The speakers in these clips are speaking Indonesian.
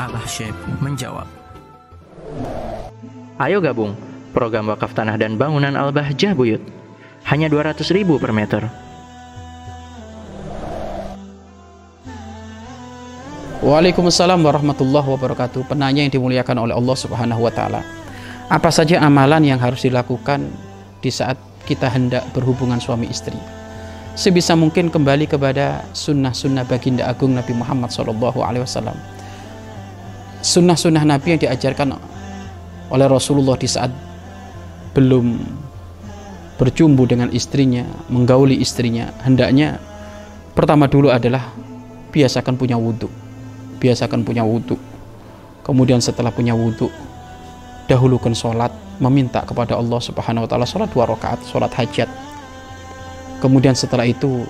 Abah Syekh menjawab. Ayo gabung program wakaf tanah dan bangunan Al-Bahjah Buyut. Hanya 200 ribu per meter. Waalaikumsalam warahmatullahi wabarakatuh. Penanya yang dimuliakan oleh Allah Subhanahu wa taala. Apa saja amalan yang harus dilakukan di saat kita hendak berhubungan suami istri? Sebisa mungkin kembali kepada sunnah-sunnah baginda agung Nabi Muhammad SAW. Sunnah-sunnah Nabi yang diajarkan oleh Rasulullah di saat belum bercumbu dengan istrinya, menggauli istrinya, hendaknya pertama dulu adalah biasakan punya wudhu biasakan punya wudhu kemudian setelah punya wudhu dahulukan sholat meminta kepada Allah subhanahu wa ta'ala sholat dua rakaat sholat hajat. Kemudian setelah itu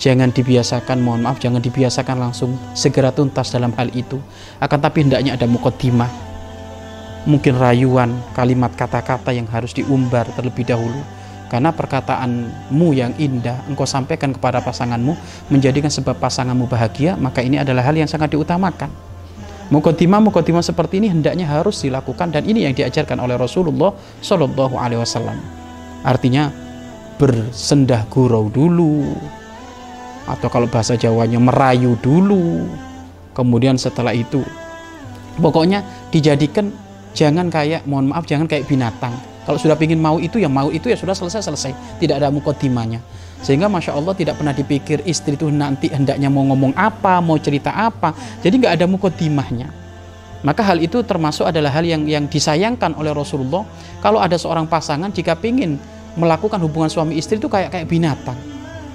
jangan dibiasakan mohon maaf jangan dibiasakan langsung segera tuntas dalam hal itu. Akan tapi hendaknya ada mukotimah mungkin rayuan kalimat kata-kata yang harus diumbar terlebih dahulu. Karena perkataanmu yang indah engkau sampaikan kepada pasanganmu menjadikan sebab pasanganmu bahagia maka ini adalah hal yang sangat diutamakan. Mukotima mukotima seperti ini hendaknya harus dilakukan dan ini yang diajarkan oleh Rasulullah Shallallahu Alaihi Wasallam. Artinya bersendah gurau dulu atau kalau bahasa Jawanya merayu dulu kemudian setelah itu pokoknya dijadikan jangan kayak mohon maaf jangan kayak binatang kalau sudah ingin mau itu ya mau itu ya sudah selesai selesai. Tidak ada mukotimanya. Sehingga masya Allah tidak pernah dipikir istri itu nanti hendaknya mau ngomong apa, mau cerita apa. Jadi nggak ada mukotimahnya. Maka hal itu termasuk adalah hal yang yang disayangkan oleh Rasulullah. Kalau ada seorang pasangan jika ingin melakukan hubungan suami istri itu kayak kayak binatang.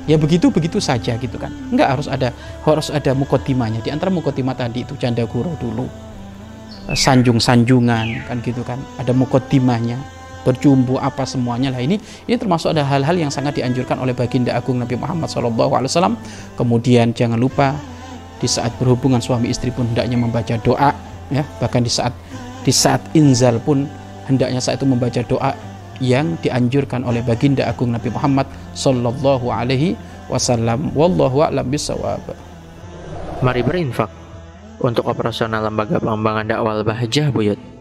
Ya begitu begitu saja gitu kan. Enggak harus ada harus ada mukotimanya. Di antara mukotimah tadi itu janda guru dulu. Sanjung-sanjungan kan gitu kan. Ada mukotimahnya berjumbu apa semuanya lah. Ini ini termasuk ada hal-hal yang sangat dianjurkan oleh baginda agung Nabi Muhammad SAW kemudian jangan lupa di saat berhubungan suami istri pun hendaknya membaca doa ya. Bahkan di saat di saat inzal pun hendaknya saat itu membaca doa yang dianjurkan oleh baginda agung Nabi Muhammad Sallallahu Alaihi Wasallam. Wallahu a'lam bisawab. Mari berinfak untuk operasional lembaga pengembangan dakwah Bahjah Buyut.